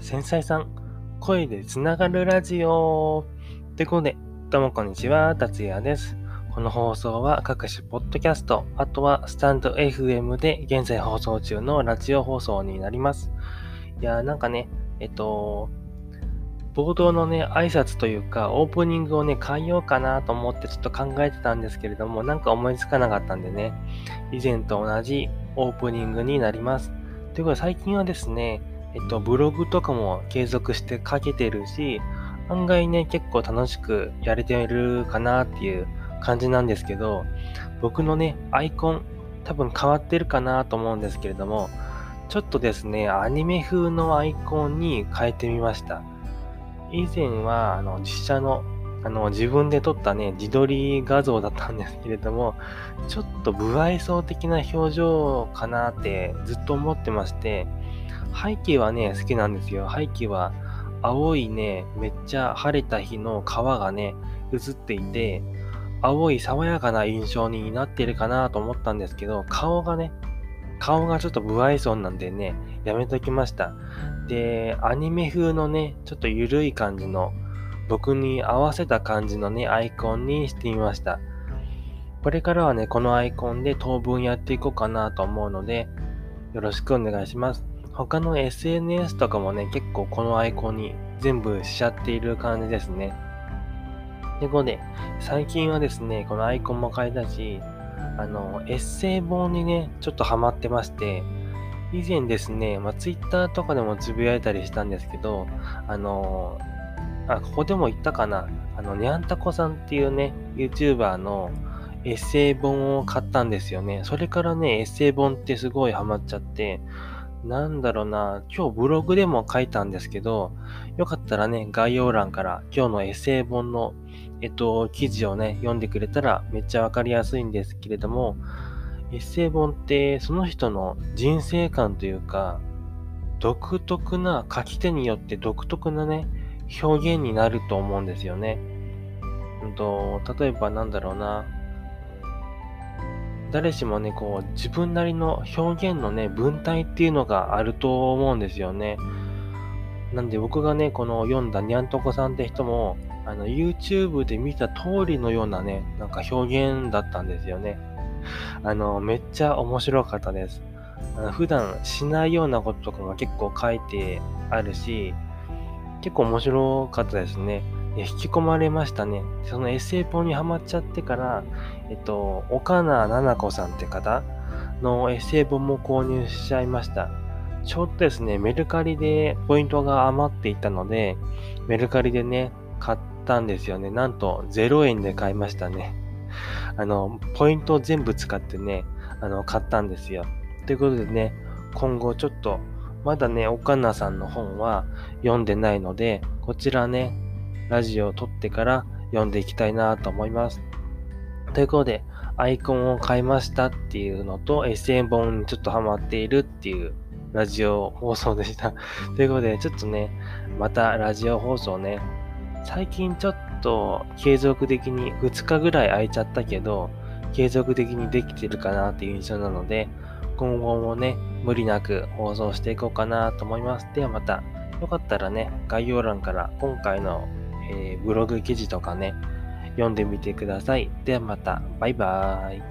繊細さん、声でつながるラジオということで、どうもこんにちは、達也です。この放送は各種ポッドキャスト、あとはスタンド FM で現在放送中のラジオ放送になります。いやーなんかね、えっと、冒頭のね、挨拶というか、オープニングをね、変えようかなと思ってちょっと考えてたんですけれども、なんか思いつかなかったんでね、以前と同じオープニングになります。ということで、最近はですね、えっと、ブログとかも継続して書けてるし、案外ね、結構楽しくやれてるかなっていう感じなんですけど、僕のね、アイコン、多分変わってるかなと思うんですけれども、ちょっとですね、アニメ風のアイコンに変えてみました。以前は、あの、実写の、あの、自分で撮ったね、自撮り画像だったんですけれども、ちょっと不愛想的な表情かなってずっと思ってまして、背景はね、好きなんですよ。背景は、青いね、めっちゃ晴れた日の川がね、映っていて、青い爽やかな印象になってるかなと思ったんですけど、顔がね、顔がちょっと不愛想なんでね、やめときました。で、アニメ風のね、ちょっと緩い感じの、僕に合わせた感じのね、アイコンにしてみました。これからはね、このアイコンで当分やっていこうかなと思うので、よろしくお願いします。他の SNS とかもね、結構このアイコンに全部しちゃっている感じですね。で、ここで、最近はですね、このアイコンも変えたし、あの、エッセイ本にね、ちょっとハマってまして、以前ですね、まあ、Twitter とかでもつぶやいたりしたんですけど、あの、あ、ここでも言ったかな、あの、にゃんたこさんっていうね、YouTuber のエッセイ本を買ったんですよね。それからね、エッセイ本ってすごいハマっちゃって、なんだろうな、今日ブログでも書いたんですけど、よかったらね、概要欄から今日のエッセイ本の、えっと、記事をね、読んでくれたらめっちゃわかりやすいんですけれども、エッセイ本ってその人の人生観というか、独特な書き手によって独特なね、表現になると思うんですよね。うんと、例えばなんだろうな、誰しもね、こう、自分なりの表現のね、文体っていうのがあると思うんですよね。なんで僕がね、この読んだにゃんとこさんって人も、あの、YouTube で見た通りのようなね、なんか表現だったんですよね。あの、めっちゃ面白かったです。あの普段しないようなこととかが結構書いてあるし、結構面白かったですね。引き込まれましたね。そのエッセイ本にハマっちゃってから、えっと、岡名奈々子さんって方のエッセイ本も購入しちゃいました。ちょうどですね、メルカリでポイントが余っていたので、メルカリでね、買ったんですよね。なんと0円で買いましたね。あの、ポイントを全部使ってね、あの、買ったんですよ。ということでね、今後ちょっと、まだね、岡名さんの本は読んでないので、こちらね、ラジオを撮ってから読んでいきたいなと思います。ということで、アイコンを変えましたっていうのと、SN 本にちょっとハマっているっていうラジオ放送でした。ということで、ちょっとね、またラジオ放送ね、最近ちょっと継続的に2日ぐらい空いちゃったけど、継続的にできてるかなっていう印象なので、今後もね、無理なく放送していこうかなと思います。ではまた、よかったらね、概要欄から今回の、えー、ブログ記事とかね、読んでみてください。ではまた、バイバーイ。